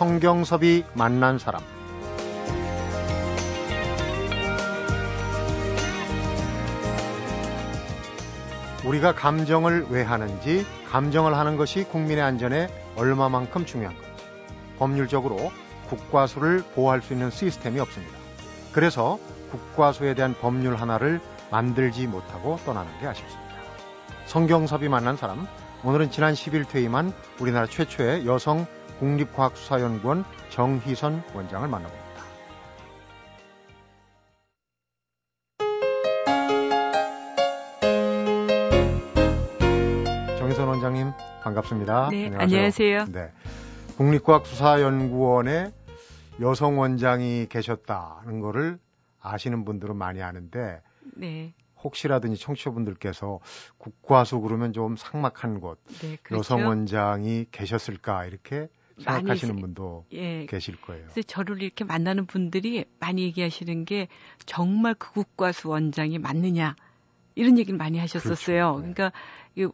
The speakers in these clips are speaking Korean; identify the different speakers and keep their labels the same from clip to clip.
Speaker 1: 성경섭이 만난 사람 우리가 감정을 왜 하는지, 감정을 하는 것이 국민의 안전에 얼마만큼 중요한 건지, 법률적으로 국과수를 보호할 수 있는 시스템이 없습니다. 그래서 국과수에 대한 법률 하나를 만들지 못하고 떠나는 게 아쉽습니다. 성경섭이 만난 사람, 오늘은 지난 10일 퇴임한 우리나라 최초의 여성 국립과학수사연구원 정희선 원장을 만나봅니다. 정희선 원장님 반갑습니다.
Speaker 2: 네, 안녕하세요. 안녕하세요. 네.
Speaker 1: 국립과학수사연구원에 여성 원장이 계셨다는 거를 아시는 분들은 많이 아는데 네. 혹시라든지 청취자분들께서 국과수 그러면 좀 상막한 곳 네, 그렇죠. 여성 원장이 계셨을까 이렇게 생각하시는 분도 예, 계실 거예요.
Speaker 2: 그래서 저를 이렇게 만나는 분들이 많이 얘기하시는 게 정말 그 국과수 원장이 맞느냐 이런 얘기를 많이 하셨었어요. 그렇죠. 네. 그러니까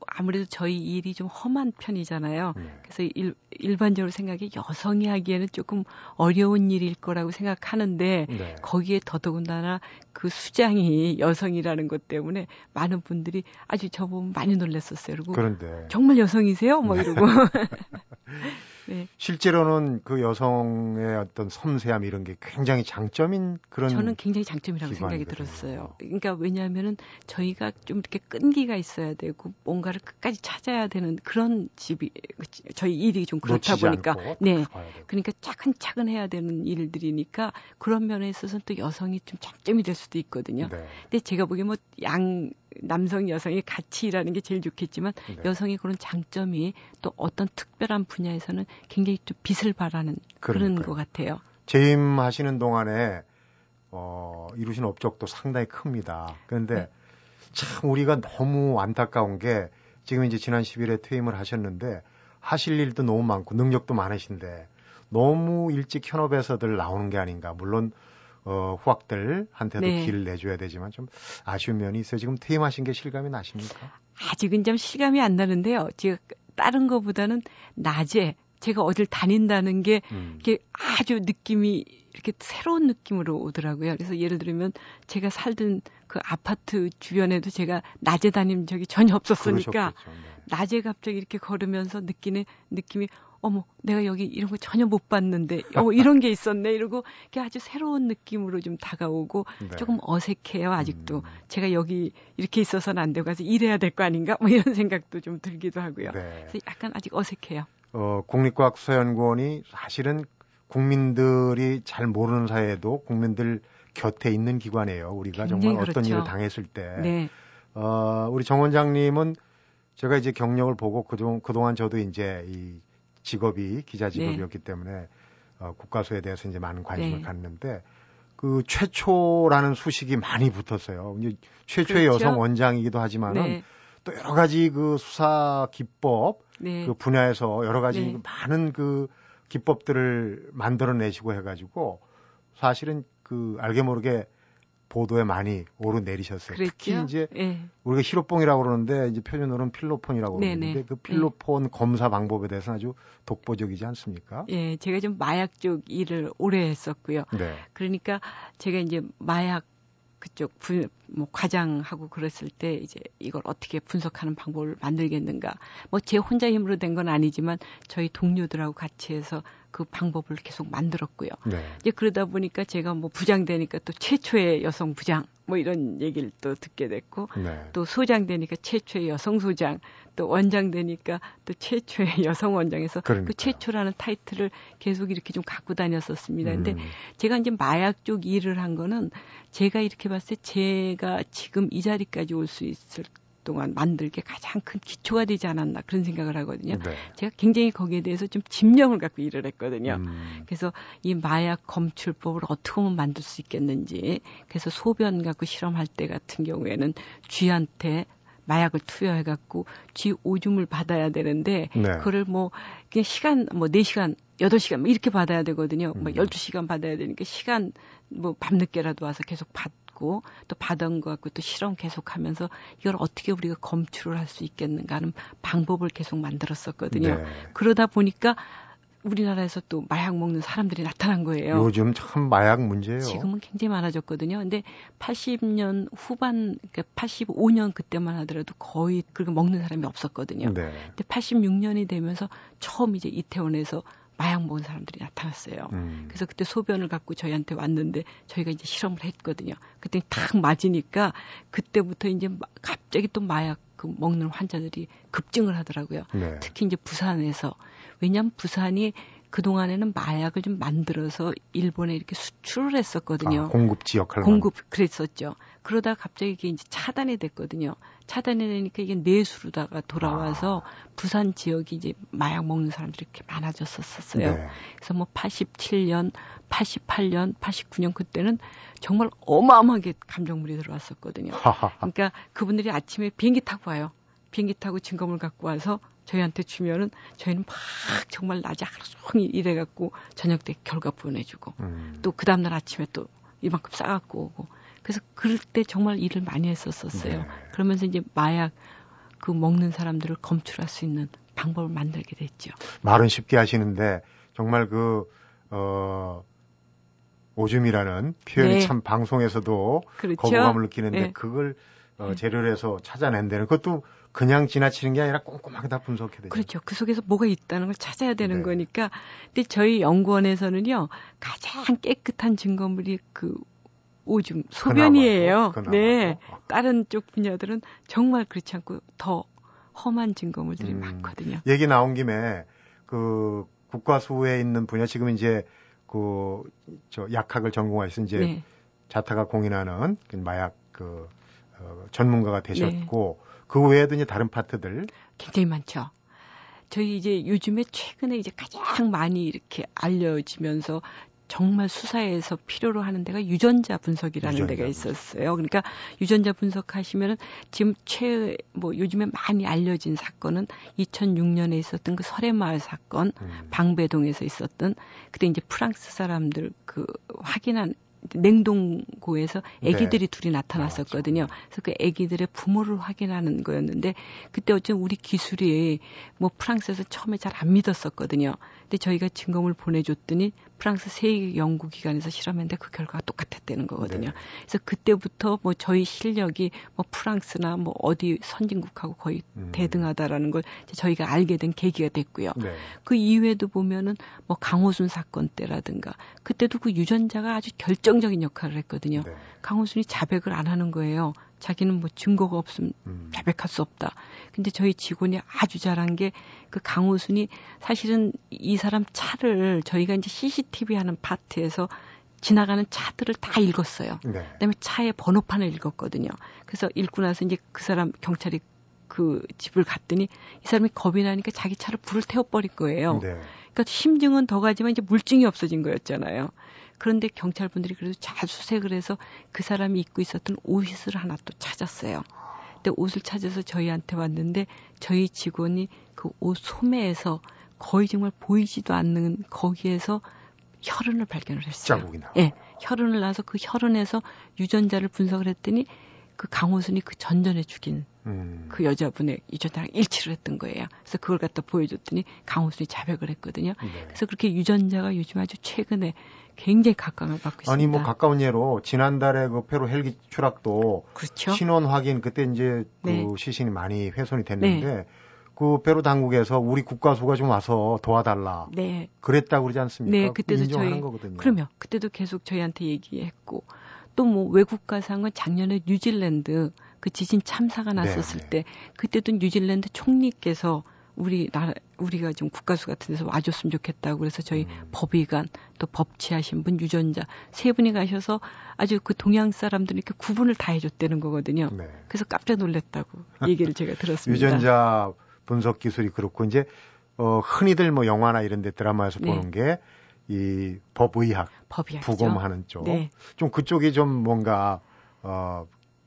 Speaker 2: 아무래도 저희 일이 좀 험한 편이잖아요. 네. 그래서 일, 일반적으로 생각이 여성이 하기에는 조금 어려운 일일 거라고 생각하는데 네. 거기에 더더군다나 그 수장이 여성이라는 것 때문에 많은 분들이 아주 저 보면 많이 놀랐었어요. 그리고 그런데 정말 여성이세요? 뭐 네. 이러고
Speaker 1: 네. 실제로는 그 여성의 어떤 섬세함 이런 게 굉장히 장점인 그런
Speaker 2: 저는 굉장히 장점이라고 생각이 들었어요. 그러니까 왜냐하면은 저희가 좀 이렇게 끈기가 있어야 되고 뭔가를 끝까지 찾아야 되는 그런 집이 저희 일이 좀 그렇다 보니까 네. 그러니까 차근차근 해야 되는 일들이니까 그런 면에 있어서는 또 여성이 좀 장점이 될 수도 있거든요. 네. 근데 제가 보기에 뭐 양 남성 여성이 같이 일하는 게 제일 좋겠지만 네. 여성의 그런 장점이 또 어떤 특별한 분야에서는 굉장히 또 빛을 발하는 그러니까요. 그런 것 같아요.
Speaker 1: 재임하시는 동안에 어, 이루신 업적도 상당히 큽니다. 그런데 네. 참 우리가 너무 안타까운 게 지금 이제 지난 10일에 퇴임을 하셨는데 하실 일도 너무 많고 능력도 많으신데 너무 일찍 현업에서들 나오는 게 아닌가. 물론 어, 후학들한테도 네. 길을 내줘야 되지만 좀 아쉬운 면이 있어요. 지금 퇴임하신 게 실감이 나십니까?
Speaker 2: 아직은 좀 실감이 안 나는데요. 제가 다른 것보다는 낮에 제가 어딜 다닌다는 게 음. 이게 아주 느낌이 이렇게 새로운 느낌으로 오더라고요. 그래서 예를 들면 제가 살던 그 아파트 주변에도 제가 낮에 다닌 적이 전혀 없었으니까 네. 낮에 갑자기 이렇게 걸으면서 느끼는 느낌이 어머, 내가 여기 이런 거 전혀 못 봤는데, 어, 이런 게 있었네. 이러고, 이게 아주 새로운 느낌으로 좀 다가오고, 네. 조금 어색해요, 아직도. 음. 제가 여기 이렇게 있어서는 안 되고, 가서 일해야 될 거 아닌가? 뭐 이런 생각도 좀 들기도 하고요. 네. 그래서 약간 아직 어색해요.
Speaker 1: 어, 국립과학수사연구원이 사실은 국민들이 잘 모르는 사이에도 국민들 곁에 있는 기관이에요. 우리가 정말 그렇죠. 어떤 일을 당했을 때. 네. 어, 우리 정 원장님은 제가 이제 경력을 보고 그동, 그동안 저도 이제 이 직업이 기자 직업이었기 네. 때문에 어, 국가수에 대해서 이제 많은 관심을 네. 갖는데 그 최초라는 수식이 많이 붙었어요. 이제 최초의 그렇죠? 여성 원장이기도 하지만은 네. 또 여러 가지 그 수사 기법 네. 그 분야에서 여러 가지 네. 많은 그 기법들을 만들어내시고 해가지고 사실은 그 알게 모르게 보도에 많이 오르내리셨어요. 그랬죠? 특히 이제 네. 우리가 히로뽕이라고 그러는데 이제 표준어로는 필로폰이라고 그러는데 그 필로폰 네. 검사 방법에 대해서 아주 독보적이지 않습니까?
Speaker 2: 예, 제가 좀 마약 쪽 일을 오래 했었고요. 네. 그러니까 제가 이제 마약 그쪽 분, 뭐 과장하고 그랬을 때 이제 이걸 어떻게 분석하는 방법을 만들겠는가. 뭐 제 혼자 힘으로 된 건 아니지만 저희 동료들하고 같이 해서 그 방법을 계속 만들었고요. 네. 이제 그러다 보니까 제가 뭐 부장 되니까 또 최초의 여성 부장 뭐 이런 얘기를 또 듣게 됐고 네. 또 소장 되니까 최초의 여성 소장 또 원장 되니까 또 최초의 여성 원장에서 그러니까요. 그 최초라는 타이틀을 계속 이렇게 좀 갖고 다녔었습니다. 근데 음. 제가 이제 마약 쪽 일을 한 거는 제가 이렇게 봤을 때 제가 지금 이 자리까지 올 수 있을 동안 만들게 가장 큰 기초가 되지 않았나 그런 생각을 하거든요. 네. 제가 굉장히 거기에 대해서 좀 집념을 갖고 일을 했거든요. 음. 그래서 이 마약 검출법을 어떻게 하면 만들 수 있겠는지 그래서 소변 갖고 실험할 때 같은 경우에는 쥐한테 마약을 투여해 갖고 쥐 오줌을 받아야 되는데 네. 그거를 뭐 그냥 시간 뭐 4시간 8시간 뭐 이렇게 받아야 되거든요. 뭐 음. 뭐 12시간 받아야 되니까 시간 뭐 밤늦게라도 와서 계속 받 있고 또 받은 것 같고 또 실험 계속하면서 이걸 어떻게 우리가 검출을 할 수 있겠는가 하는 방법을 계속 만들었었거든요. 네. 그러다 보니까 우리나라에서 또 마약 먹는 사람들이 나타난 거예요.
Speaker 1: 요즘 참 마약 문제예요.
Speaker 2: 지금은 굉장히 많아졌거든요. 근데 80년 후반, 그러니까 85년 그때만 하더라도 거의 그렇게 먹는 사람이 없었거든요. 네. 근데 86년이 되면서 처음 이제 이태원에서 마약 먹은 사람들이 나타났어요. 음. 그래서 그때 소변을 갖고 저희한테 왔는데 저희가 이제 실험을 했거든요. 그때 딱 맞으니까 그때부터 이제 갑자기 또 마약 그 먹는 환자들이 급증을 하더라고요. 네. 특히 이제 부산에서 왜냐하면 부산이 그 동안에는 마약을 좀 만들어서 일본에 이렇게 수출을 했었거든요. 아,
Speaker 1: 공급지 역할을.
Speaker 2: 공급, 그랬었죠. 그러다 갑자기 이게 이제 차단이 됐거든요. 차단이 되니까 이게 내수로다가 돌아와서 아. 부산 지역이 이제 마약 먹는 사람들이 이렇게 많아졌었어요. 네. 그래서 뭐 87년, 88년, 89년 그때는 정말 어마어마하게 감정물이 들어왔었거든요. 그러니까 그분들이 아침에 비행기 타고 와요. 비행기 타고 증거물 갖고 와서 저희한테 주면은 저희는 막 정말 낮에 하루 종일 일해갖고 저녁 때 결과 보내주고 음. 또그 다음날 아침에 또 이만큼 싸갖고 오고 그래서 그럴 때 정말 일을 많이 했었었어요. 네. 그러면서 이제 마약 그 먹는 사람들을 검출할 수 있는 방법을 만들게 됐죠.
Speaker 1: 말은 쉽게 하시는데 정말 그, 어, 오줌이라는 표현이 네. 참 방송에서도 그렇죠? 거부감을 느끼는데 네. 그걸 어, 네. 재료를 해서 찾아낸다는 그것도 그냥 지나치는 게 아니라 꼼꼼하게 다 분석해야 되죠.
Speaker 2: 그렇죠. 그 속에서 뭐가 있다는 걸 찾아야 되는 네. 거니까. 근데 저희 연구원에서는요 가장 깨끗한 증거물이 그 오줌 소변이에요. 그나마도, 네. 다른 쪽 분야들은 정말 그렇지 않고 더 험한 증거물들이 음, 많거든요.
Speaker 1: 얘기 나온 김에 그 국과수에 있는 분야 지금 이제 그 저 약학을 전공하신 이제 네. 자타가 공인하는 그 마약 그 어, 전문가가 되셨고 네. 그 외에도 이제 다른 파트들
Speaker 2: 굉장히 많죠. 저희 이제 요즘에 최근에 이제 가장 많이 이렇게 알려지면서 정말 수사에서 필요로 하는 데가 유전자 분석이라는 유전자 데가 있었어요. 그러니까 유전자 분석하시면은 지금 최 뭐 요즘에 많이 알려진 사건은 2006년에 있었던 그 설해마을 사건, 음. 방배동에서 있었던 그때 이제 프랑스 사람들 그 확인한 냉동고에서 아기들이 네. 둘이 나타났었거든요. 아, 그래서 그 아기들의 부모를 확인하는 거였는데 그때 어쨌든 우리 기술이 뭐 프랑스에서 처음에 잘 안 믿었었거든요. 근데 저희가 증거물 보내줬더니 프랑스 세계 연구기관에서 실험했는데 그 결과가 똑같았다는 거거든요. 네. 그래서 그때부터 뭐 저희 실력이 뭐 프랑스나 뭐 어디 선진국하고 거의 음. 대등하다라는 걸 저희가 알게 된 계기가 됐고요. 네. 그 이후에도 보면은 뭐 강호순 사건 때라든가 그때도 그 유전자가 아주 결정적인 역할을 했거든요. 네. 강호순이 자백을 안 하는 거예요. 자기는 뭐 증거가 없으면 음. 자백할 수 없다. 근데 저희 직원이 아주 잘한 게 그 강호순이 사실은 이 사람 차를 저희가 이제 CCTV 하는 파트에서 지나가는 차들을 다 읽었어요. 네. 그다음에 차의 번호판을 읽었거든요. 그래서 읽고 나서 이제 그 사람 경찰이 그 집을 갔더니 이 사람이 겁이 나니까 자기 차를 불을 태워버린 거예요. 네. 그러니까 심증은 더 가지만 이제 물증이 없어진 거였잖아요. 그런데 경찰분들이 그래도 잘 수색을 해서 그 사람이 입고 있었던 옷을 하나 또 찾았어요. 근데 옷을 찾아서 저희한테 왔는데 저희 직원이 그 옷 소매에서 거의 정말 보이지도 않는 거기에서 혈흔을 발견을 했어요.
Speaker 1: 자국이 나.
Speaker 2: 예. 혈흔을 나서 그 혈흔에서 유전자를 분석을 했더니 그 강호순이 그 전전에 죽인 음. 그 여자분의 유전자랑 일치를 했던 거예요. 그래서 그걸 갖다 보여줬더니 강호순이 자백을 했거든요. 네. 그래서 그렇게 유전자가 요즘 아주 최근에 굉장히 각광을 받고 있습니다.
Speaker 1: 아니 뭐 가까운 예로 지난달에 그 페루 헬기 추락도 그렇죠? 신원 확인 그때 이제 그 네. 시신이 많이 훼손이 됐는데 네. 그 페루 당국에서 우리 국가수가 좀 와서 도와달라. 네. 그랬다고 그러지 않습니까? 네, 그때도 인정하는 저희 거거든요.
Speaker 2: 그러면 그때도 계속 저희한테 얘기했고 또 뭐 외국 가상은 작년에 뉴질랜드 그 지진 참사가 났었을 네. 때 그때도 뉴질랜드 총리께서 우리 나라 우리가 좀 국가수 같은 데서 와줬으면 좋겠다고 그래서 저희 음. 법의관 또 법치하신 분 유전자 세 분이 가셔서 아주 그 동양 사람들이 이렇게 구분을 다 해줬다는 거거든요. 네. 그래서 깜짝 놀랐다고 얘기를 제가 들었습니다.
Speaker 1: 유전자 분석 기술이 그렇고 이제 어 흔히들 뭐 영화나 이런 데 드라마에서 네. 보는 게 이 법의학, 법의학이죠. 부검하는 쪽. 네. 좀 그쪽이 좀 뭔가 어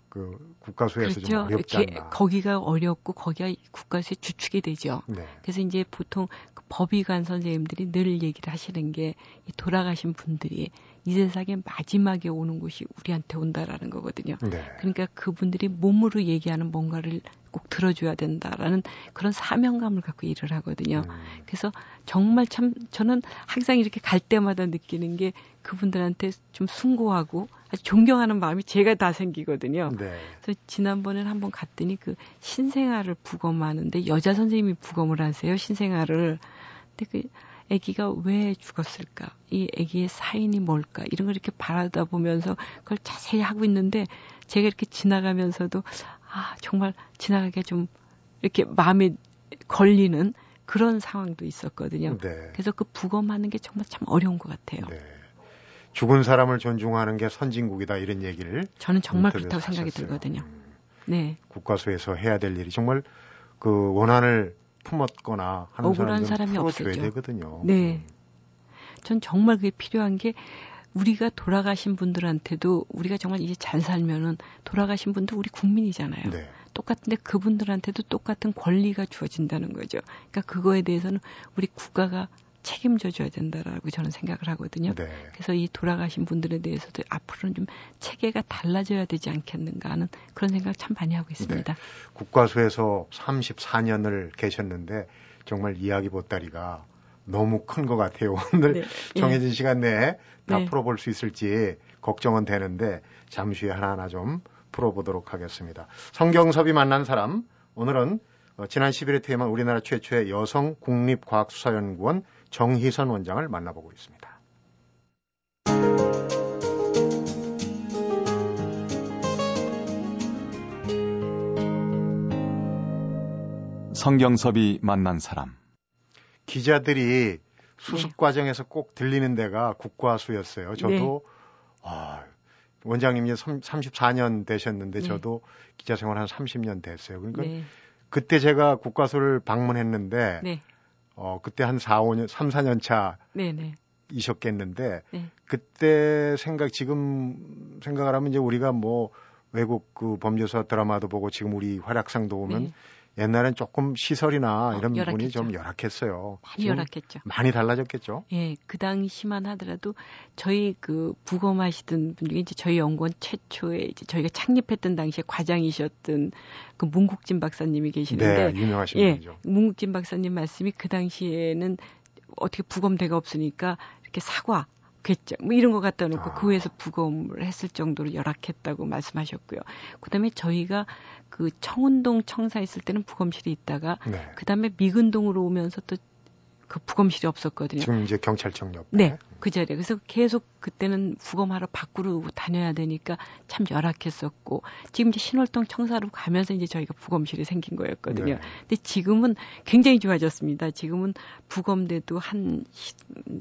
Speaker 1: 그 국가수에서 그렇죠. 좀 어렵지 않나.
Speaker 2: 거기가 어렵고 거기가 국가수의 주축이 되죠. 네. 그래서 이제 보통 그 법의관 선생님들이 늘 얘기를 하시는 게이 돌아가신 분들이 이 세상에 마지막에 오는 곳이 우리한테 온다라는 거거든요. 네. 그러니까 그분들이 몸으로 얘기하는 뭔가를 꼭 들어줘야 된다라는 그런 사명감을 갖고 일을 하거든요. 음. 그래서 정말 참 저는 항상 이렇게 갈 때마다 느끼는 게 그분들한테 좀 숭고하고 아주 존경하는 마음이 제가 다 생기거든요. 네. 그래서 지난번에 한번 갔더니 그 신생아를 부검하는데 여자 선생님이 부검을 하세요. 신생아를. 근데 그 아기가 왜 죽었을까? 이 아기의 사인이 뭘까? 이런 걸 이렇게 바라다 보면서 그걸 자세히 하고 있는데 제가 이렇게 지나가면서도 아, 정말 지나가게 좀 이렇게 마음에 걸리는 그런 상황도 있었거든요. 네. 그래서 그 부검하는 게 정말 참 어려운 것 같아요. 네.
Speaker 1: 죽은 사람을 존중하는 게 선진국이다 이런 얘기를
Speaker 2: 저는 정말 그렇다고 생각이 들거든요. 음. 네.
Speaker 1: 국가수에서 해야 될 일이 정말 그 원한을 품었거나 하는
Speaker 2: 억울한 사람이
Speaker 1: 없어야 되거든요.
Speaker 2: 네. 음. 전 정말 그게 필요한 게 우리가 돌아가신 분들한테도 우리가 정말 이제 잘 살면은 돌아가신 분도 우리 국민이잖아요. 네. 똑같은데 그분들한테도 똑같은 권리가 주어진다는 거죠. 그러니까 그거에 대해서는 우리 국가가 책임져 줘야 된다라고 저는 생각을 하거든요. 네. 그래서 이 돌아가신 분들에 대해서도 앞으로는 좀 체계가 달라져야 되지 않겠는가 하는 그런 생각 참 많이 하고 있습니다. 네.
Speaker 1: 국과수에서 34년을 계셨는데 정말 이야기 보따리가 너무 큰 것 같아요. 오늘 네. 예. 정해진 예. 시간 내에 다 네. 풀어볼 수 있을지 걱정은 되는데 잠시 후에 하나하나 좀 풀어보도록 하겠습니다. 성경섭이 만난 사람 오늘은 어, 지난 11회 테마 우리나라 최초의 여성 국립과학수사연구원 정희선 원장을 만나보고 있습니다.
Speaker 3: 성경섭이 만난 사람
Speaker 1: 기자들이 수습 네. 과정에서 꼭 들리는 데가 국과수였어요. 저도 네. 아, 원장님이 34년 되셨는데 네. 저도 기자 생활 한 30년 됐어요. 그러니까 네. 그때 제가 국과수를 방문했는데 네. 어 그때 한 4, 5년 3, 4년 차 이셨겠는데 그때 생각 지금 생각을 하면 이제 우리가 뭐 외국 그 범죄사 드라마도 보고 지금 우리 활약상도 보면 옛날엔 조금 시설이나 어, 이런 열악했죠. 부분이 좀 열악했어요.
Speaker 2: 많이 열악했죠.
Speaker 1: 많이 달라졌겠죠.
Speaker 2: 예, 그 당시만 하더라도 저희 그 부검하시던 분 중에 이제 저희 연구원 최초에 이제 저희가 창립했던 당시에 과장이셨던 그 문국진 박사님이 계시는데
Speaker 1: 네, 유명하신 예, 분이죠.
Speaker 2: 문국진 박사님 말씀이 그 당시에는 어떻게 부검대가 없으니까 이렇게 사과 겠죠. 뭐 이런 거 갖다 놓고 아. 그 위에서 부검을 했을 정도로 열악했다고 말씀하셨고요. 그다음에 저희가 그 청운동 청사 있을 때는 부검실이 있다가 네. 그다음에 미근동으로 오면서 또 그 부검실이 없었거든요.
Speaker 1: 지금 이제 경찰청 옆에.
Speaker 2: 네, 그 자리에. 그래서 계속 그때는 부검하러 밖으로 다녀야 되니까 참 열악했었고 지금 이제 신월동 청사로 가면서 이제 저희가 부검실이 생긴 거였거든요. 네. 근데 지금은 굉장히 좋아졌습니다. 지금은 부검대도 한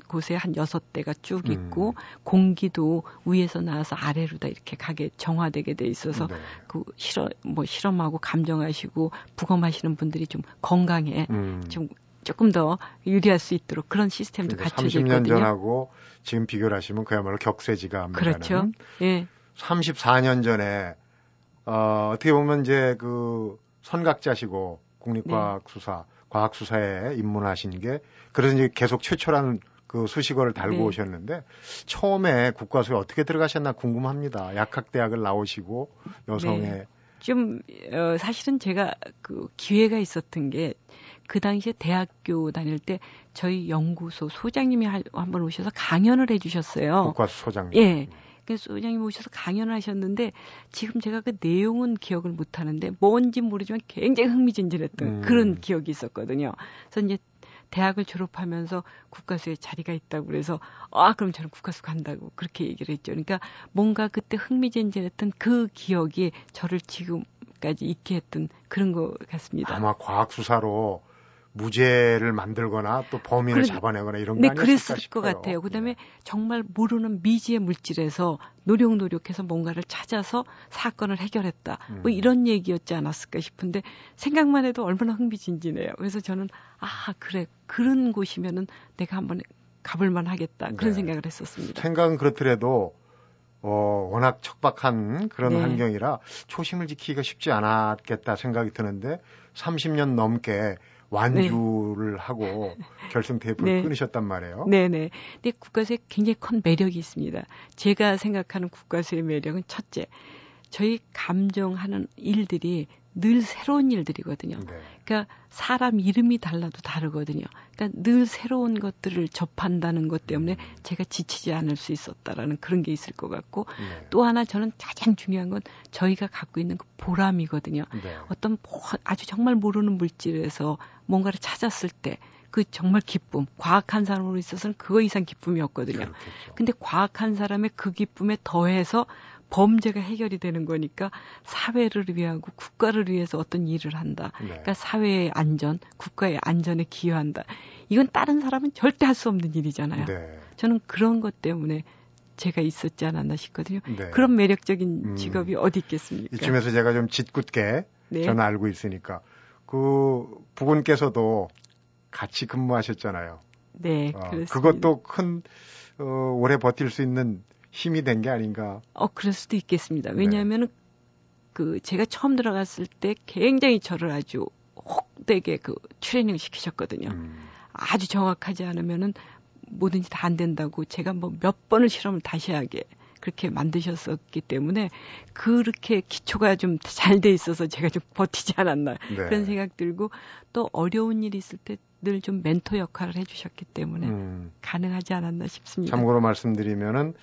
Speaker 2: 곳에 한 여섯 대가 쭉 음. 있고 음. 공기도 위에서 나와서 아래로 다 이렇게 가게 정화되게 돼 있어서 네. 그 실험 뭐 실험하고 감정하시고 부검하시는 분들이 좀 건강에 음. 좀 조금 더 유리할 수 있도록 그런 시스템도 갖춰져 있거든요.
Speaker 1: 30년 전하고 지금 비교를 하시면 그야말로 격세지감합니다
Speaker 2: 그렇죠. 예.
Speaker 1: 34년 전에 어, 어떻게 보면 이제 그 선각자시고 국립과학수사, 네. 과학수사에 입문하신 게 그래서 이제 계속 최초라는 그 수식어를 달고 네. 오셨는데 처음에 국과수에 어떻게 들어가셨나 궁금합니다. 약학대학을 나오시고 여성의 네.
Speaker 2: 좀 어, 사실은 제가 그 기회가 있었던 게 그 당시에 대학교 다닐 때 저희 연구소 소장님이 한번 오셔서 강연을 해주셨어요.
Speaker 1: 국과수 소장님.
Speaker 2: 예. 그래서 소장님 오셔서 강연을 하셨는데 지금 제가 그 내용은 기억을 못 하는데 뭔지 모르지만 굉장히 흥미진진했던 음. 그런 기억이 있었거든요. 그래서 이제 대학을 졸업하면서 국가수에 자리가 있다고 그래서 아 그럼 저는 국가수 간다고 그렇게 얘기를 했죠. 그러니까 뭔가 그때 흥미진진했던 그 기억이 저를 지금까지 있게 했던 그런 것 같습니다.
Speaker 1: 아마 과학 수사로 무죄를 만들거나 또 범인을 그래, 잡아내거나 이런 거
Speaker 2: 네, 그랬을 싶어요. 것 같아요. 그다음에 네. 정말 모르는 미지의 물질에서 노력 노력해서 뭔가를 찾아서 사건을 해결했다. 뭐 음. 뭐 이런 얘기였지 않았을까 싶은데 생각만 해도 얼마나 흥미진진해요. 그래서 저는 아 그래 그런 곳이면은 내가 한번 가볼 만 하겠다 그런 네. 생각을 했었습니다.
Speaker 1: 생각은 그렇더라도 어, 워낙 척박한 그런 네. 환경이라 초심을 지키기가 쉽지 않았겠다 생각이 드는데 30년 넘게 완주를 네. 하고 결승 테이프를 네. 끊으셨단 말이에요.
Speaker 2: 네네. 근데 국가수에 굉장히 큰 매력이 있습니다. 제가 생각하는 국가수의 매력은 첫째, 저희 감정하는 일들이 늘 새로운 일들이거든요. 네. 그러니까 사람 이름이 달라도 다르거든요. 그러니까 늘 새로운 것들을 접한다는 것 때문에 음. 제가 지치지 않을 수 있었다라는 그런 게 있을 것 같고 네. 또 하나 저는 가장 중요한 건 저희가 갖고 있는 그 보람이거든요. 네. 어떤 아주 정말 모르는 물질에서 뭔가를 찾았을 때 그 정말 기쁨, 과학한 사람으로 있어서는 그거 이상 기쁨이었거든요. 그렇겠죠. 근데 과학한 사람의 그 기쁨에 더해서 범죄가 해결이 되는 거니까 사회를 위하고 국가를 위해서 어떤 일을 한다. 네. 그러니까 사회의 안전, 국가의 안전에 기여한다. 이건 다른 사람은 절대 할 수 없는 일이잖아요. 네. 저는 그런 것 때문에 제가 있었지 않았나 싶거든요. 네. 그런 매력적인 음. 직업이 음. 어디 있겠습니까?
Speaker 1: 이쯤에서 제가 좀 짓궂게 네. 저는 알고 있으니까 그 부군께서도 같이 근무하셨잖아요.
Speaker 2: 네,
Speaker 1: 어, 그것도 큰 어, 오래 버틸 수 있는 힘이 된 게 아닌가.
Speaker 2: 어, 그럴 수도 있겠습니다. 왜냐하면 네. 그 제가 처음 들어갔을 때 굉장히 저를 아주 혹되게 그 트레이닝 시키셨거든요. 음. 아주 정확하지 않으면은 뭐든지 다 안 된다고 제가 뭐 몇 번을 실험을 다시 하게 그렇게 만드셨었기 때문에 그렇게 기초가 좀 잘 돼 있어서 제가 좀 버티지 않았나 네. 그런 생각 들고 또 어려운 일이 있을 때 늘 좀 멘토 역할을 해주셨기 때문에 음. 가능하지 않았나 싶습니다.
Speaker 1: 참고로 말씀드리면은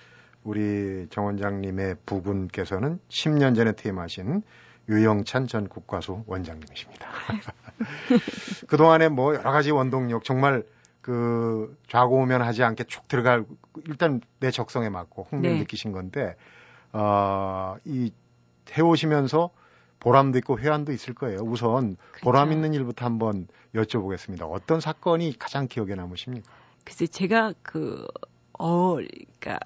Speaker 1: 우리 정 원장님의 부분께서는 10년 전에 퇴임하신 유영찬 전 국과수 원장님이십니다. 그동안에 뭐 여러 가지 원동력 정말 그 좌고우면 하지 않게 쭉 들어갈 일단 내 적성에 맞고 흥미를 네. 느끼신 건데 어이 해오시면서 보람도 있고 회한도 있을 거예요. 우선 그렇죠. 보람 있는 일부터 한번 여쭤보겠습니다. 어떤 사건이 가장 기억에 남으십니까?
Speaker 2: 글쎄 제가 그 어, 그러니까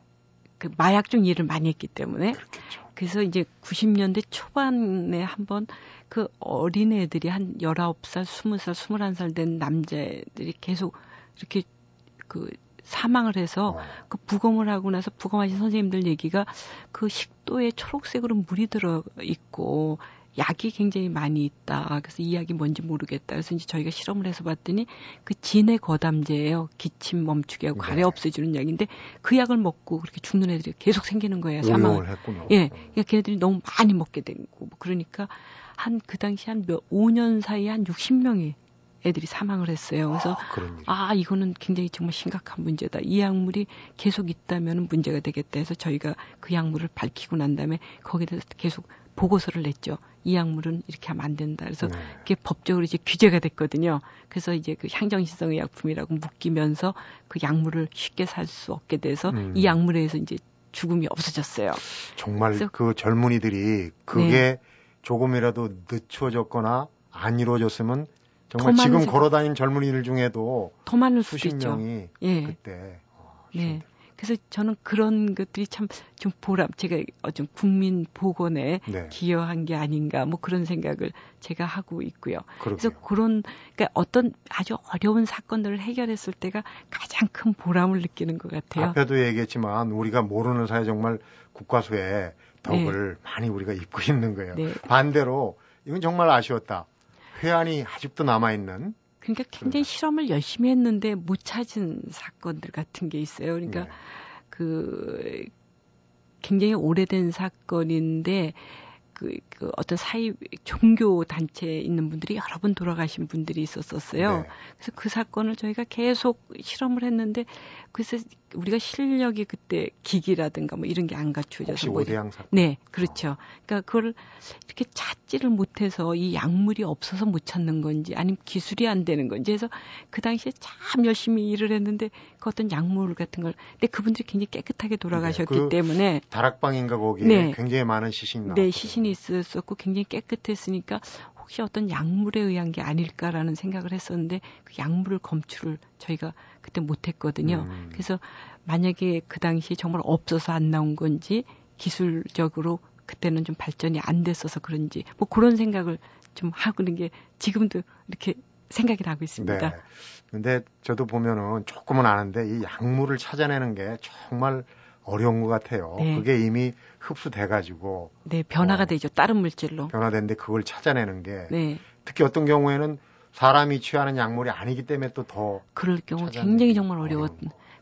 Speaker 2: 그 마약 중 일을 많이 했기 때문에 그렇겠죠. 그래서 이제 90년대 초반에 한번 그 어린 애들이 한 19살, 20살, 21살 된 남자들이 계속 이렇게 그 사망을 해서 어. 그 부검을 하고 나서 부검하신 선생님들 얘기가 그 식도에 초록색으로 물이 들어 있고 약이 굉장히 많이 있다. 그래서 이 약이 뭔지 모르겠다. 그래서 이제 저희가 실험을 해서 봤더니 그 진해 거담제예요. 기침 멈추게 하고 가래 네. 없애주는 약인데 그 약을 먹고 그렇게 죽는 애들이 계속 생기는 거예요.
Speaker 1: 사망을 했군요.
Speaker 2: 예. 그러니까 걔네들이 너무 많이 먹게 되고 뭐 그러니까 한 그 당시 한 몇 5년 사이에 한 60명이 애들이 사망을 했어요. 그래서 아, 아, 이거는 굉장히 정말 심각한 문제다. 이 약물이 계속 있다면 문제가 되겠다 해서 저희가 그 약물을 밝히고 난 다음에 거기에 대해서 계속 보고서를 냈죠. 이 약물은 이렇게 하면 안 된다. 그래서 네. 그게 법적으로 이제 규제가 됐거든요. 그래서 이제 그 향정신성 의약품이라고 묶이면서 그 약물을 쉽게 살 수 없게 돼서 음. 이 약물에 서 이제 죽음이 없어졌어요.
Speaker 1: 정말 그 젊은이들이 그게 네. 조금이라도 늦춰졌거나 안 이루어졌으면 정말 지금 걸어다니는 젊은이들 중에도
Speaker 2: 더 많을
Speaker 1: 수십 명이 예. 그때 어,
Speaker 2: 네. 그래서 저는 그런 것들이 참 좀 보람, 제가 좀 국민 보건에 네. 기여한 게 아닌가, 뭐 그런 생각을 제가 하고 있고요. 그러게요. 그래서 그런, 그러니까 어떤 아주 어려운 사건들을 해결했을 때가 가장 큰 보람을 느끼는 것 같아요.
Speaker 1: 앞에도 얘기했지만 우리가 모르는 사이 정말 국과수의 덕을 네. 많이 우리가 입고 있는 거예요. 네. 반대로 이건 정말 아쉬웠다. 회한이 아직도 남아 있는
Speaker 2: 그러니까 굉장히 실험을 열심히 했는데 못 찾은 사건들 같은 게 있어요. 그러니까 네. 그 굉장히 오래된 사건인데 그, 그 어떤 사회 종교 단체에 있는 분들이 여러 분 돌아가신 분들이 있었었어요. 네. 그래서 그 사건을 저희가 계속 실험을 했는데 그래서 우리가 실력이 그때 기기라든가 뭐 이런 게 안 갖추어져서
Speaker 1: 뭐 오대양 사건.
Speaker 2: 네, 그렇죠. 그러니까 그걸 이렇게 찾지를 못해서 이 약물이 없어서 못 찾는 건지 아니면 기술이 안 되는 건지 해서 그 당시에 참 열심히 일을 했는데 그 어떤 약물 같은 걸 근데 그분들이 굉장히 깨끗하게 돌아가셨기 네, 그 때문에
Speaker 1: 다락방인가 거기에 네. 굉장히 많은 시신이 나왔
Speaker 2: 네, 시신이 있었었고 굉장히 깨끗했으니까 혹시 어떤 약물에 의한 게 아닐까라는 생각을 했었는데 그 약물을 검출을 저희가 그때 못했거든요. 음. 그래서 만약에 그 당시에 정말 없어서 안 나온 건지 기술적으로 그때는 좀 발전이 안 됐어서 그런지 뭐 그런 생각을 좀 하고 있는 게 지금도 이렇게 생각이 나고 있습니다. 네.
Speaker 1: 근데 저도 보면은 조금은 아는데 이 약물을 찾아내는 게 정말 어려운 것 같아요. 네. 그게 이미 흡수돼가지고.
Speaker 2: 네, 변화가 어, 되죠. 다른 물질로.
Speaker 1: 변화되는데 그걸 찾아내는 게. 네. 특히 어떤 경우에는 사람이 취하는 약물이 아니기 때문에 또 더.
Speaker 2: 그럴 경우 굉장히 정말 어려웠.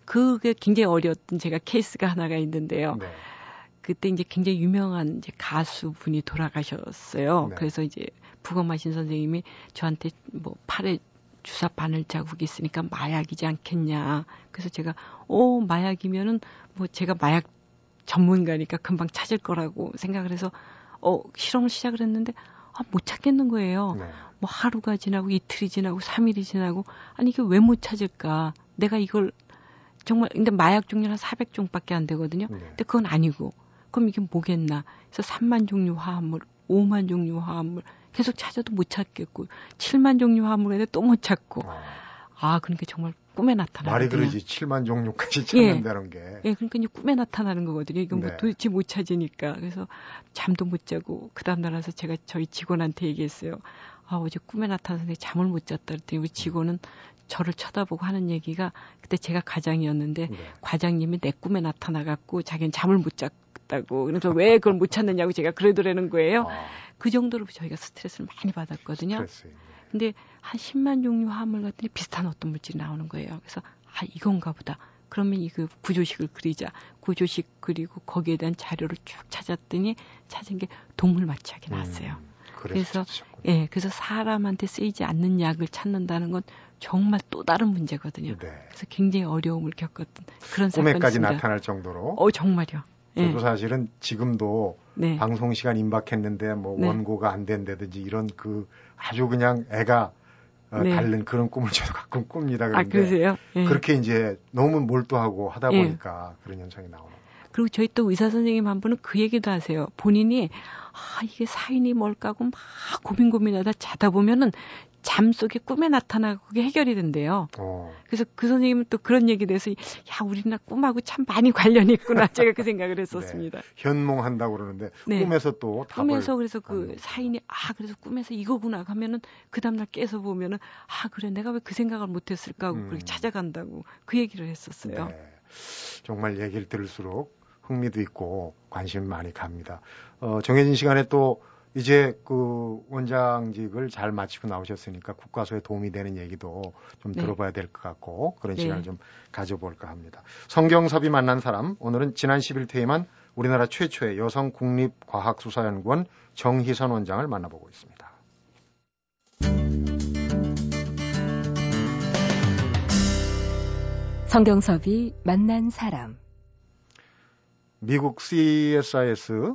Speaker 2: 그게 굉장히 어려웠던 제가 케이스가 하나가 있는데요. 네. 그때 이제 굉장히 유명한 이제 가수분이 돌아가셨어요. 네. 그래서 이제 부검하신 선생님이 저한테 뭐 팔에 주사 바늘 자국이 있으니까 마약이지 않겠냐. 그래서 제가 어 마약이면은 뭐 제가 마약 전문가니까 금방 찾을 거라고 생각을 해서 어 실험을 시작을 했는데 아, 못 찾겠는 거예요. 네. 뭐 하루가 지나고 이틀이 지나고 3일이 지나고 아니 이게 왜 못 찾을까? 내가 이걸 정말 근데 마약 종류는 한 400종밖에 안 되거든요. 네. 근데 그건 아니고 그럼 이게 뭐겠나? 그래서 3만 종류 화합물, 5만 종류 화합물 계속 찾아도 못 찾겠고 7만 종류 화합물 에도 또못 찾고 아. 아 그러니까 정말 꿈에 나타나는
Speaker 1: 말이 그러지 7만 종류까지 찾는다는
Speaker 2: 예.
Speaker 1: 게.
Speaker 2: 예, 그러니까 이제 꿈에 나타나는 거거든요. 이건 뭐 네. 뭐 도대체 못 찾으니까. 그래서 잠도 못 자고 그 다음 날 와서 제가 저희 직원한테 얘기했어요. 아, 어제 꿈에 나타나서 잠을 못 잤다 그랬더니 우리 직원은 저를 쳐다보고 하는 얘기가 그때 제가 과장이었는데 네. 과장님이 내 꿈에 나타나갖고 자기는 잠을 못 잤다고 그래서 왜 그걸 못 찾느냐고 제가 그러더라는 거예요. 아. 그 정도로 저희가 스트레스를 많이 받았거든요. 스트레스. 근데 한 10만 종류 화합물 같더니 비슷한 어떤 물질이 나오는 거예요. 그래서 아 이건가 보다. 그러면 이그 구조식을 그리자. 구조식 그리고 거기에 대한 자료를 쭉 찾았더니 찾은 게 동물 마취약이 나왔어요. 음, 그래서 예, 그래서 사람한테 쓰이지 않는 약을 찾는다는 건 정말 또 다른 문제거든요. 네. 그래서 굉장히 어려움을 겪었던 그런
Speaker 1: 꿈에까지 나타날 정도로.
Speaker 2: 어 정말요.
Speaker 1: 저도 예. 사실은 지금도 네. 방송 시간 임박했는데 뭐 네. 원고가 안 된다든지 이런 그 아주 그냥 애가 어, 네. 다른 그런 꿈을 저도 가끔 꿉니다.
Speaker 2: 아, 그런데 아, 그러세요?
Speaker 1: 예. 그렇게 이제 너무 몰두하고 하다 예. 보니까 예. 그런 현상이 나오는
Speaker 2: 그리고 저희 또 의사 선생님 한 분은 그 얘기도 하세요. 본인이 아 이게 사인이 뭘까 하고 막 고민 고민하다 자다 보면은 잠 속에 꿈에 나타나고 그게 해결이 된대요. 어. 그래서 그 선생님은 또 그런 얘기에 대해서 야 우리나 꿈하고 참 많이 관련이 있구나 제가 그 생각을 했었습니다. 네.
Speaker 1: 현몽한다고 그러는데 네. 꿈에서 또
Speaker 2: 꿈에서 그래서 그 사인이 아 그래서 꿈에서 이거구나 하면은 그 다음날 깨서 보면은 아 그래 내가 왜 그 생각을 못했을까 하고 음. 그렇게 찾아간다고 그 얘기를 했었어요. 네.
Speaker 1: 정말 얘기를 들을수록 흥미도 있고 관심 많이 갑니다. 어, 정해진 시간에 또 이제 그 원장직을 잘 마치고 나오셨으니까 국과수에 도움이 되는 얘기도 좀 네. 들어봐야 될 것 같고 그런 네. 시간을 좀 가져볼까 합니다. 성경섭이 만난 사람 오늘은 지난 10일 퇴임한 우리나라 최초의 여성 국립과학수사연구원 정희선 원장을 만나보고 있습니다.
Speaker 3: 성경섭이 만난 사람
Speaker 1: 미국 CSIS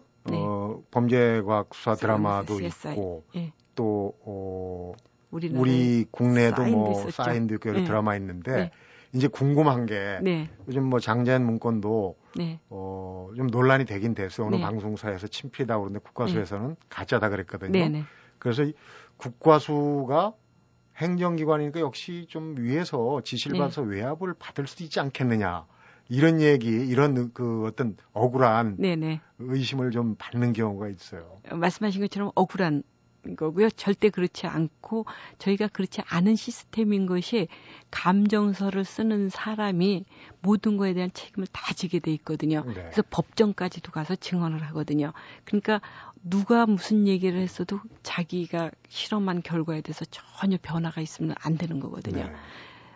Speaker 1: 범죄과학 수사 드라마도 CSI. 있고 예. 또 어, 우리 국내도 뭐 사인도 있고 여러 네. 드라마 있는데 네. 이제 궁금한 게 네. 요즘 뭐 장자연 문건도 네. 어, 좀 논란이 되긴 됐어요. 어느 네. 방송사에서 친필이다 그러는데 국과수에서는 네. 가짜다 그랬거든요. 네, 네. 그래서 국과수가 행정기관이니까 역시 좀 위에서 지시를 받아서 외압을 받을 수도 있지 않겠느냐. 이런 얘기, 이런 그 어떤 억울한 네네. 의심을 좀 받는 경우가 있어요.
Speaker 2: 말씀하신 것처럼 억울한 거고요. 절대 그렇지 않고 저희가 그렇지 않은 시스템인 것이 감정서를 쓰는 사람이 모든 거에 대한 책임을 다 지게 돼 있거든요. 네. 그래서 법정까지도 가서 증언을 하거든요. 그러니까 누가 무슨 얘기를 했어도 자기가 실험한 결과에 대해서 전혀 변화가 있으면 안 되는 거거든요. 네.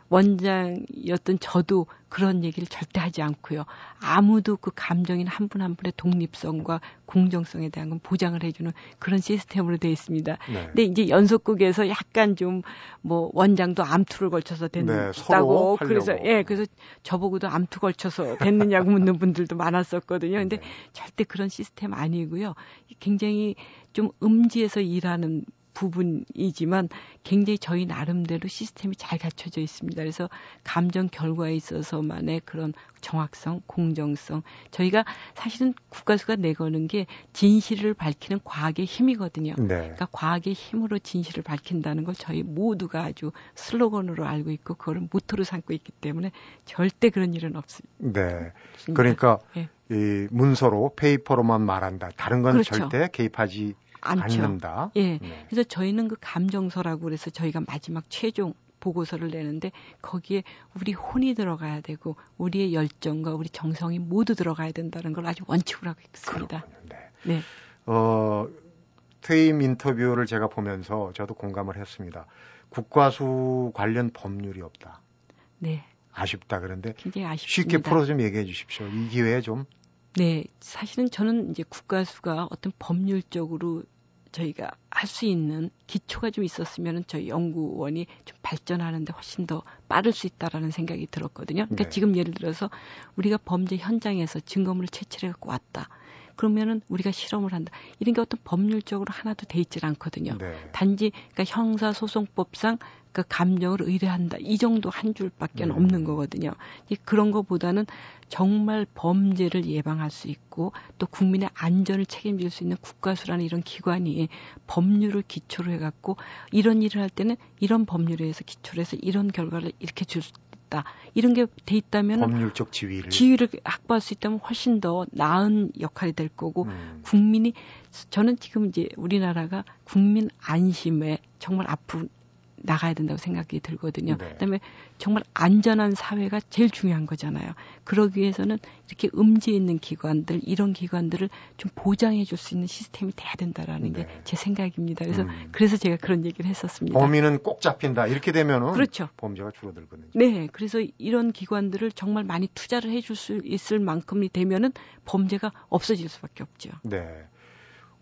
Speaker 2: 원장이었던 저도 그런 얘기를 절대 하지 않고요. 아무도 그 감정인 한 분한 한 분의 독립성과 공정성에 대한 건 보장을 해주는 그런 시스템으로 되어 있습니다. 네. 근데 이제 연속극에서 약간 좀 뭐 원장도 암투를 걸쳐서 됐다고 네, 그래서 예 그래서 저보고도 암투 걸쳐서 됐느냐고 묻는 분들도 많았었거든요. 근데 네. 절대 그런 시스템 아니고요. 굉장히 좀 음지에서 일하는 부분이지만 굉장히 저희 나름대로 시스템이 잘 갖춰져 있습니다. 그래서 감정 결과에 있어서만의 그런 정확성, 공정성. 저희가 사실은 국가수가 내거는 게 진실을 밝히는 과학의 힘이거든요. 네. 그러니까 과학의 힘으로 진실을 밝힌다는 걸 저희 모두가 아주 슬로건으로 알고 있고 그거를 모토로 삼고 있기 때문에 절대 그런 일은 없습니다.
Speaker 1: 네. 그러니까 네. 이 문서로 페이퍼로만 말한다. 다른 건 그렇죠. 절대 개입하지 않죠. 않는다.
Speaker 2: 예. 네. 그래서 저희는 그 감정서라고 그래서 저희가 마지막 최종 보고서를 내는데 거기에 우리 혼이 들어가야 되고 우리의 열정과 우리 정성이 모두 들어가야 된다는 걸 아주 원칙으로 하고 있습니다. 그렇군요. 네. 네.
Speaker 1: 어, 퇴임 인터뷰를 제가 보면서 저도 공감을 했습니다. 국과수 관련 법률이 없다. 네. 아쉽다 그런데. 쉽게 풀어서 좀 얘기해 주십시오. 이 기회에 좀
Speaker 2: 네, 사실은 저는 이제 국가수가 어떤 법률적으로 저희가 할 수 있는 기초가 좀 있었으면 저희 연구원이 좀 발전하는데 훨씬 더 빠를 수 있다라는 생각이 들었거든요. 그러니까 네. 지금 예를 들어서 우리가 범죄 현장에서 증거물을 채취해 갖고 왔다. 그러면은 우리가 실험을 한다. 이런 게 어떤 법률적으로 하나도 돼 있질 않거든요. 네. 단지 그러니까 형사소송법상 그 감정을 의뢰한다. 이 정도 한 줄밖에 음. 없는 거거든요. 그런 거보다는 정말 범죄를 예방할 수 있고 또 국민의 안전을 책임질 수 있는 국가수라는 이런 기관이 법률을 기초로 해갖고 이런 일을 할 때는 이런 법률에 의해서 기초로 해서 이런 결과를 이렇게 줄 있다. 이런 게 돼 있다면
Speaker 1: 법률적 지위를
Speaker 2: 지위를 확보할 수 있다면 훨씬 더 나은 역할이 될 거고 음. 국민이 저는 지금 이제 우리나라가 국민 안심에 정말 앞으로 나가야 된다고 생각이 들거든요. 네. 그다음에 정말 안전한 사회가 제일 중요한 거잖아요. 그러기 위해서는 이렇게 음지 있는 기관들 이런 기관들을 좀 보장해 줄 수 있는 시스템이 돼야 된다라는 네. 게제 생각입니다. 그래서 음. 그래서 제가 그런 얘기를 했었습니다.
Speaker 1: 범인은 꼭 잡힌다. 이렇게 되면은 그렇죠. 범죄가 줄어들거든요.
Speaker 2: 네. 그래서 이런 기관들을 정말 많이 투자를 해줄 수 있을 만큼이 되면은 범죄가 없어질 수밖에 없죠.
Speaker 1: 네.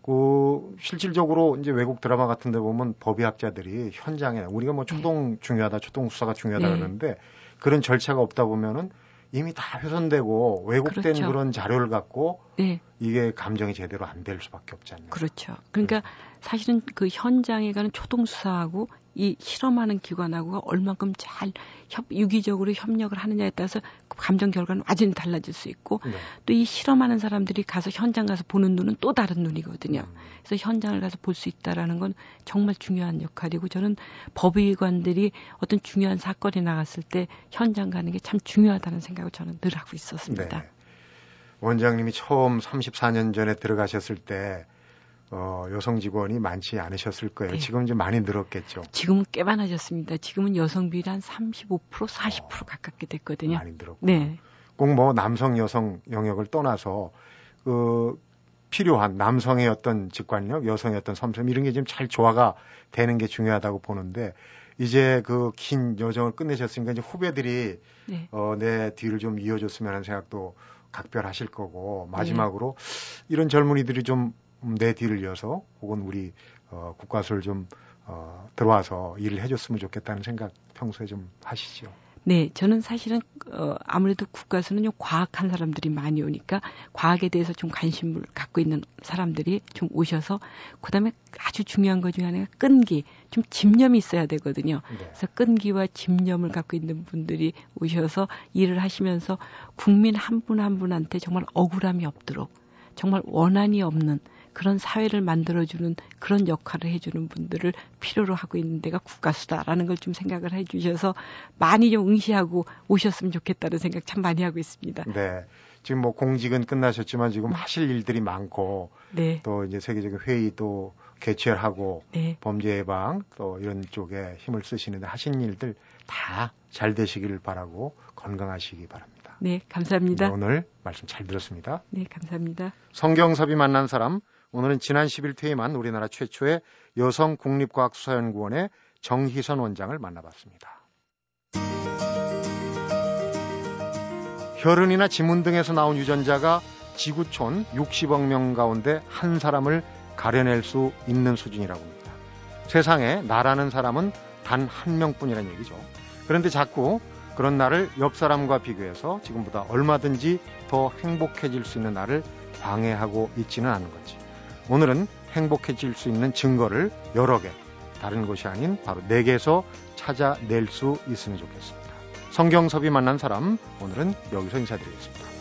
Speaker 1: 그 실질적으로 이제 외국 드라마 같은 데 보면 법의학자들이 현장에 우리가 뭐 초동 네. 중요하다, 초동 수사가 중요하다 네. 그러는데 그런 절차가 없다 보면은 이미 다 훼손되고 왜곡된 그렇죠. 그런 자료를 갖고 네. 이게 감정이 제대로 안 될 수밖에 없지 않나요?
Speaker 2: 그렇죠. 그러니까 네. 사실은 그 현장에 가는 초동 수사하고 이 실험하는 기관하고가 얼만큼 잘 협, 유기적으로 협력을 하느냐에 따라서 그 감정 결과는 완전히 달라질 수 있고 네. 또이 실험하는 사람들이 가서 현장 가서 보는 눈은 또 다른 눈이거든요. 음. 그래서 현장을 가서 볼 수 있다라는 건 정말 중요한 역할이고 저는 법의관들이 어떤 중요한 사건이 나갔을 때 현장 가는 게 참 중요하다는 생각을 저는 늘 하고 있었습니다. 네.
Speaker 1: 원장님이 처음 34년 전에 들어가셨을 때 어, 여성 직원이 많지 않으셨을 거예요. 네. 지금 좀 많이 늘었겠죠.
Speaker 2: 지금은 꽤 많아졌습니다. 지금은 여성 비율 한35% 40% 어, 가깝게 됐거든요.
Speaker 1: 많이 늘었고. 네. 꼭 뭐 남성 여성 영역을 떠나서 그 필요한 남성의 어떤 직관력, 여성의 어떤 섬세함 이런 게 지금 잘 조화가 되는 게 중요하다고 보는데 이제 그 긴 여정을 끝내셨으니까 이제 후배들이 네. 어, 내 뒤를 좀 이어줬으면 하는 생각도 각별하실 거고 마지막으로 네. 이런 젊은이들이 좀 내 뒤를 이어서 혹은 우리 어, 국가수를 좀 어, 들어와서 일을 해줬으면 좋겠다는 생각 평소에 좀 하시죠.
Speaker 2: 네, 저는 사실은 어, 아무래도 국가에서는 좀 과학한 사람들이 많이 오니까 과학에 대해서 좀 관심을 갖고 있는 사람들이 좀 오셔서 그다음에 아주 중요한 것 중에 하나가 끈기, 좀 집념이 있어야 되거든요. 네. 그래서 끈기와 집념을 갖고 있는 분들이 오셔서 일을 하시면서 국민 한 분 한 분한테 정말 억울함이 없도록 정말 원한이 없는 그런 사회를 만들어주는 그런 역할을 해주는 분들을 필요로 하고 있는 데가 국가수다라는 걸 좀 생각을 해주셔서 많이 좀 응시하고 오셨으면 좋겠다는 생각 참 많이 하고 있습니다.
Speaker 1: 네. 지금 뭐 공직은 끝나셨지만 지금 하실 일들이 많고 네. 또 이제 세계적인 회의도 개최를 하고 네. 범죄 예방 또 이런 쪽에 힘을 쓰시는데 하신 일들 다 잘 되시기를 바라고 건강하시기 바랍니다.
Speaker 2: 네, 감사합니다.
Speaker 1: 네, 오늘 말씀 잘 들었습니다.
Speaker 2: 네, 감사합니다.
Speaker 1: 성경섭이 만난 사람 오늘은 지난 10일 퇴임한 우리나라 최초의 여성 국립과학수사연구원의 정희선 원장을 만나봤습니다. 혈흔이나 지문 등에서 나온 유전자가 지구촌 60억 명 가운데 한 사람을 가려낼 수 있는 수준이라고 합니다. 세상에 나라는 사람은 단 한 명뿐이라는 얘기죠. 그런데 자꾸 그런 나를 옆 사람과 비교해서 지금보다 얼마든지 더 행복해질 수 있는 나를 방해하고 있지는 않은 거지. 오늘은 행복해질 수 있는 증거를 여러 개, 다른 곳이 아닌 바로 내게서 찾아낼 수 있으면 좋겠습니다. 성경섭이 만난 사람, 오늘은 여기서 인사드리겠습니다.